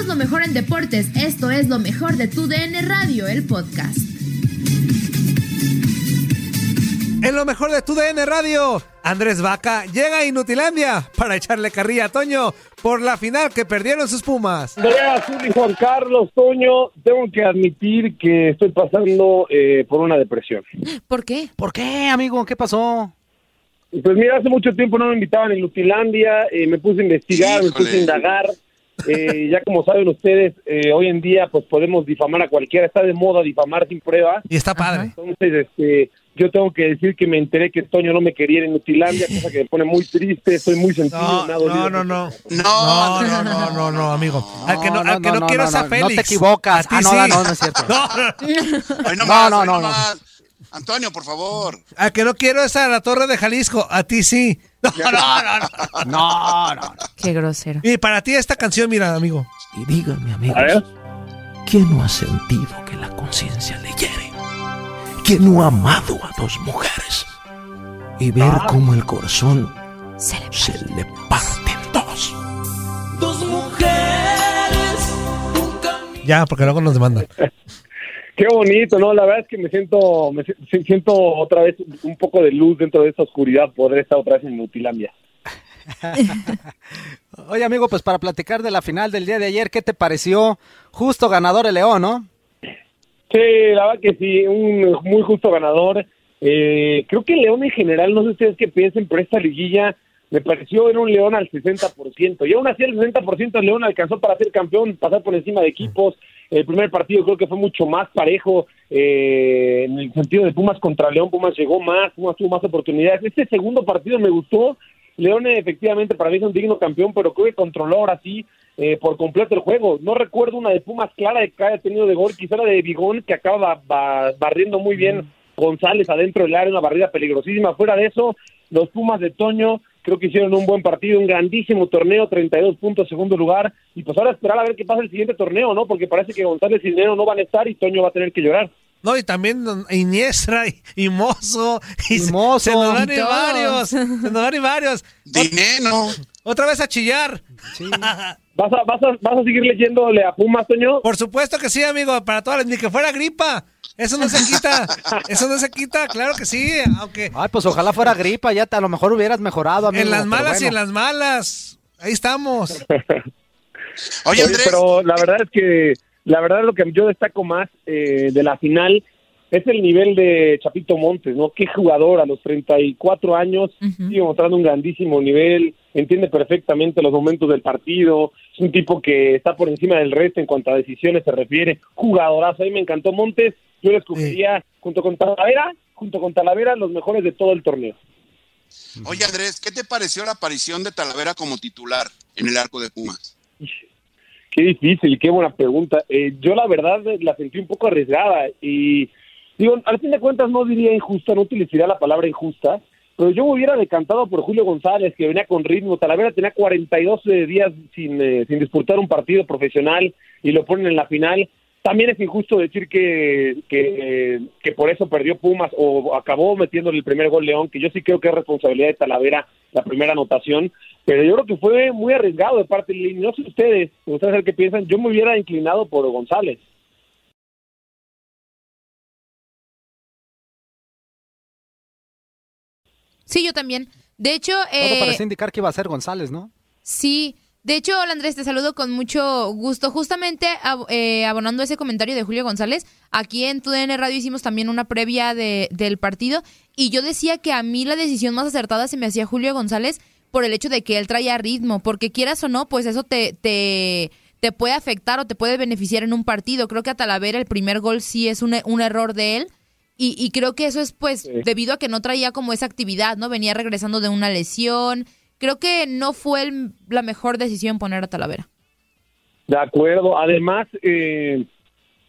Somos lo mejor en deportes. Esto es lo mejor de tu DN Radio, el podcast. En lo mejor de tu DN Radio, Andrés Vaca llega a Inutilandia para echarle carrilla a Toño por la final que perdieron sus Pumas. Andrea Azul y Juan Carlos Toño, tengo que admitir que estoy pasando eh, por una depresión. ¿Por qué? ¿Por qué, amigo? ¿Qué pasó? Pues mira, hace mucho tiempo no me invitaban en Inutilandia, eh, me puse a investigar, me puse a indagar. Eh, ya como saben ustedes, eh, hoy en día pues podemos difamar a cualquiera, está de moda difamar sin pruebas. Y está padre. Entonces, este, yo tengo que decir que me enteré que Toño no me quería en Inutilandia, cosa que me pone muy triste, estoy muy sentido. No, me ha dolido no, no, no. No, No, no, no, no, no, amigo. Al que no, al que no, quiero es a Félix. No te equivocas. A ti Ah, no, sí. no, no, no es cierto. No, no. No. Antonio, por favor. Al que no quiero es a la Torre de Jalisco. A ti sí. No, no, no, no. No, no. Qué grosero. Y para ti esta canción, mira, amigo. Y díganme, amigos, A ver. ¿quién no ha sentido que la conciencia le hiere? ¿Quién no ha amado a dos mujeres? Y ver Ah. cómo el corazón Se le- se le parte en dos. Ya, porque luego nos demandan. Qué bonito, ¿no? La verdad es que me siento, me si- siento otra vez un poco de luz dentro de esta oscuridad, poder estar otra vez en Inutilandia. Oye, amigo, pues para platicar de la final del día de ayer, ¿qué te pareció? Justo ganador el León, ¿no? Sí, la verdad que sí, un muy justo ganador. Eh, creo que León en general, no sé ustedes qué piensen, pero esta liguilla me pareció era un León al 60%. Y aún así el 60% el León alcanzó para ser campeón, pasar por encima de equipos. El primer partido creo que fue mucho más parejo eh, en el sentido de Pumas contra León. Pumas llegó más, Pumas tuvo más oportunidades. Este segundo partido me gustó. León eh, efectivamente para mí es un digno campeón, pero creo que controló ahora sí eh, por completo el juego. No recuerdo una de Pumas clara de que haya tenido de gol, quizá la de Bigón que acaba ba- barriendo muy bien González adentro del área, una barrida peligrosísima. Fuera de eso, los Pumas de Toño creo que hicieron un buen partido, un grandísimo torneo, 32 puntos, segundo lugar. Y pues ahora esperar a ver qué pasa el siguiente torneo, ¿no? Porque parece que González y Dinero no van a estar y Toño va a tener que llorar. No, y también Iniestra y, y Mozo. Y, Mozo. Se nos van varios. Se nos van varios. Dinero. otra vez a chillar. ¿Vas a, vas, a, ¿Vas a seguir leyéndole a Pumas, Toño? Por supuesto que sí, amigo. Para todas las, ni que fuera gripa. Eso no se quita. Eso no se quita. Claro que sí. Aunque Ay, pues ojalá fuera gripa, ya te, a lo mejor hubieras mejorado, amigo. en las malas y en las malas. Ahí estamos. Oye, Andrés. pero la verdad es que la verdad lo que yo destaco más eh, de la final es el nivel de Chapito Montes, ¿no? Qué jugador a los 34 años, sigue mostrando un grandísimo nivel, entiende perfectamente los momentos del partido, es un tipo que está por encima del resto en cuanto a decisiones se refiere, jugadorazo, a mí me encantó Montes, yo lo escogería junto con Talavera, junto con Talavera, los mejores de todo el torneo. Oye, Andrés, ¿qué te pareció la aparición de Talavera como titular en el arco de Pumas? Qué difícil, qué buena pregunta. Eh, yo la verdad la sentí un poco arriesgada y digo, al fin de cuentas no diría injusta, no utilizaría la palabra injusta, pero yo me hubiera decantado por Julio González, que venía con ritmo. Talavera tenía 42 eh, días sin, eh, sin disputar un partido profesional y lo ponen en la final. También es injusto decir que, que, que por eso perdió Pumas o acabó metiéndole el primer gol León, que yo sí creo que es responsabilidad de Talavera la primera anotación, pero yo creo que fue muy arriesgado de parte de. No sé ustedes, gustaría saber qué piensan, yo me hubiera inclinado por González. Sí, yo también. De hecho, Todo eh, parecía indicar que iba a ser González, ¿no? sí. De hecho, hola Andrés, te saludo con mucho gusto. Justamente ab- eh, abonando ese comentario de Julio González, aquí en TUDN Radio hicimos también una previa de, del partido y yo decía que a mí la decisión más acertada se me hacía Julio González por el hecho de que él traía ritmo, porque quieras o no, pues eso te, te, te puede afectar o te puede beneficiar en un partido. Creo que a Talavera el primer gol sí es un, un error de él. Y, y creo que eso es pues Sí. debido a que no traía como esa actividad, ¿no? Venía regresando de una lesión. Creo que no fue el- la mejor decisión poner a Talavera. De acuerdo, además, eh,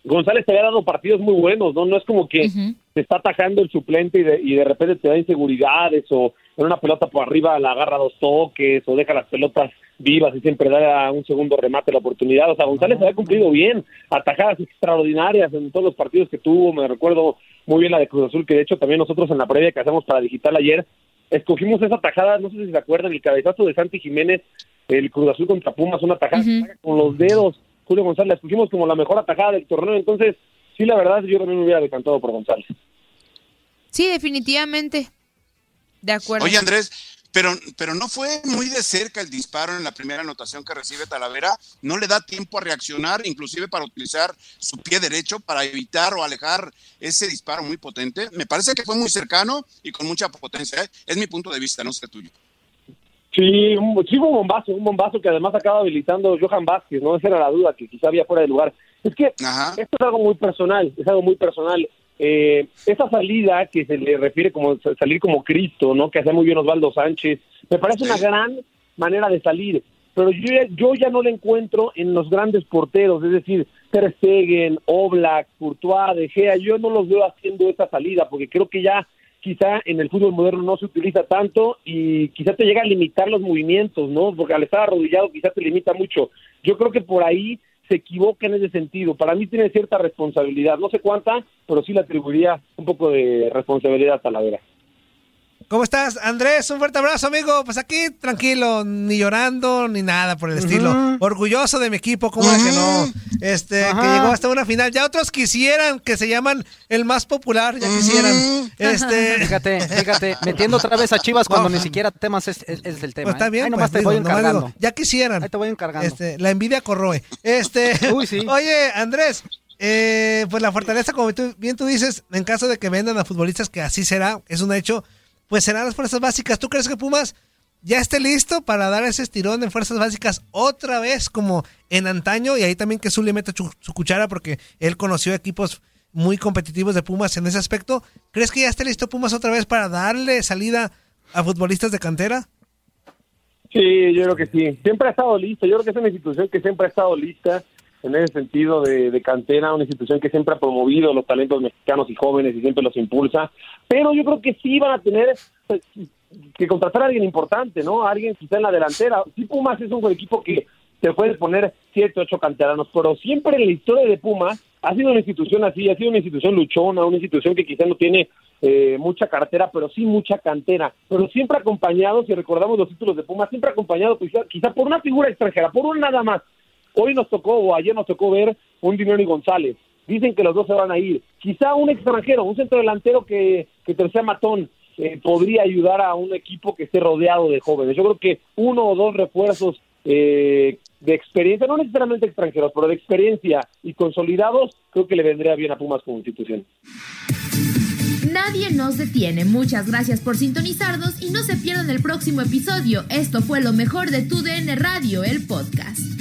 González te había dado partidos muy buenos, ¿no? No es como que. Te está atajando el suplente y de, y de repente te da inseguridades o en una pelota por arriba la agarra dos toques o deja las pelotas vivas y siempre da un segundo remate la oportunidad. O sea, González había cumplido bien, atajadas extraordinarias en todos los partidos que tuvo. Me recuerdo muy bien la de Cruz Azul, que de hecho también nosotros en la previa que hacemos para Digital ayer, escogimos esa tajada, no sé si se acuerdan, el cabezazo de Santi Jiménez, el Cruz Azul contra Pumas, una tajada Ujú. saca con los dedos Julio González la pusimos como la mejor atacada del torneo, entonces sí, la verdad, yo también me hubiera decantado por González. Sí, definitivamente. De acuerdo. Oye, Andrés, pero, pero no fue muy de cerca el disparo en la primera anotación que recibe Talavera. No le da tiempo a reaccionar, inclusive para utilizar su pie derecho para evitar o alejar ese disparo muy potente. Me parece que fue muy cercano y con mucha potencia. ¿eh? Es mi punto de vista, no sé tuyo. Sí, un, sí, un bombazo, un bombazo que además acaba habilitando Johan Vázquez, ¿no? Esa era la duda, que quizá había fuera de lugar. Es que Ajá. esto es algo muy personal, es algo muy personal. Eh, esa salida que se le refiere como sa- salir como Cristo, ¿no? Que hace muy bien Osvaldo Sánchez, me parece una gran manera de salir. Pero yo, ya- yo ya no la encuentro en los grandes porteros, es decir, Ter Stegen, Oblak, Courtois, De Gea, yo no los veo haciendo esa salida, porque creo que ya quizá en el fútbol moderno no se utiliza tanto y quizá te llega a limitar los movimientos, ¿no? Porque al estar arrodillado quizá te limita mucho. Yo creo que por ahí se equivoca en ese sentido. Para mí tiene cierta responsabilidad, no sé cuánta, pero sí le atribuiría un poco de responsabilidad a Talavera. ¿Cómo estás, Andrés? Un fuerte abrazo, amigo. Pues aquí tranquilo, ni llorando ni nada por el estilo. Orgulloso de mi equipo, como de que no. Este, que llegó hasta una final. Ya otros quisieran que se llaman el más popular, ya quisieran. Este, Fíjate, fíjate, metiendo otra vez a Chivas cuando ni siquiera temas es, es- es el tema. pues está ¿eh? bien, Ahí nomás pues, te voy digo, nomás encargando. digo, ya quisieran. Ahí te voy encargando. Este, la envidia corroe. Este, Uy, sí. Oye, Andrés, eh, pues la fortaleza, como tú- bien tú dices, en caso de que vendan a futbolistas, que así será, es un hecho, pues serán las fuerzas básicas. ¿Tú crees que Pumas ya esté listo para dar ese estirón en fuerzas básicas otra vez como en antaño? Y ahí también que Zuli meta su cuchara porque él conoció equipos muy competitivos de Pumas en ese aspecto. ¿Crees que ya esté listo Pumas otra vez para darle salida a futbolistas de cantera? Sí, yo creo que sí. Siempre ha estado lista. Yo creo que es una institución que siempre ha estado lista en ese sentido de, cantera, una institución que siempre ha promovido los talentos mexicanos y jóvenes y siempre los impulsa. Pero yo creo que sí van a tener pues, que contratar a alguien importante, ¿no? Alguien quizá en la delantera. Sí, Pumas es un equipo que se puede poner siete, ocho canteranos, pero siempre en la historia de Pumas ha sido una institución así, ha sido una institución luchona, una institución que quizá no tiene eh, mucha cartera, pero sí mucha cantera, pero siempre acompañado, si recordamos los títulos de Pumas, siempre acompañado quizá, quizá por una figura extranjera, por una nada más. Hoy nos tocó, o ayer nos tocó ver un Dinero y González. Dicen que los dos se van a ir. Quizá un extranjero, un centro delantero que, que matón, eh, podría ayudar a un equipo que esté rodeado de jóvenes. Yo creo que uno o dos refuerzos eh, de experiencia, no necesariamente extranjeros, pero de experiencia y consolidados, creo que le vendría bien a Pumas como institución. Nadie nos detiene. Muchas gracias por sintonizarnos y no se pierdan el próximo episodio. Esto fue lo mejor de Tu DN Radio, el podcast.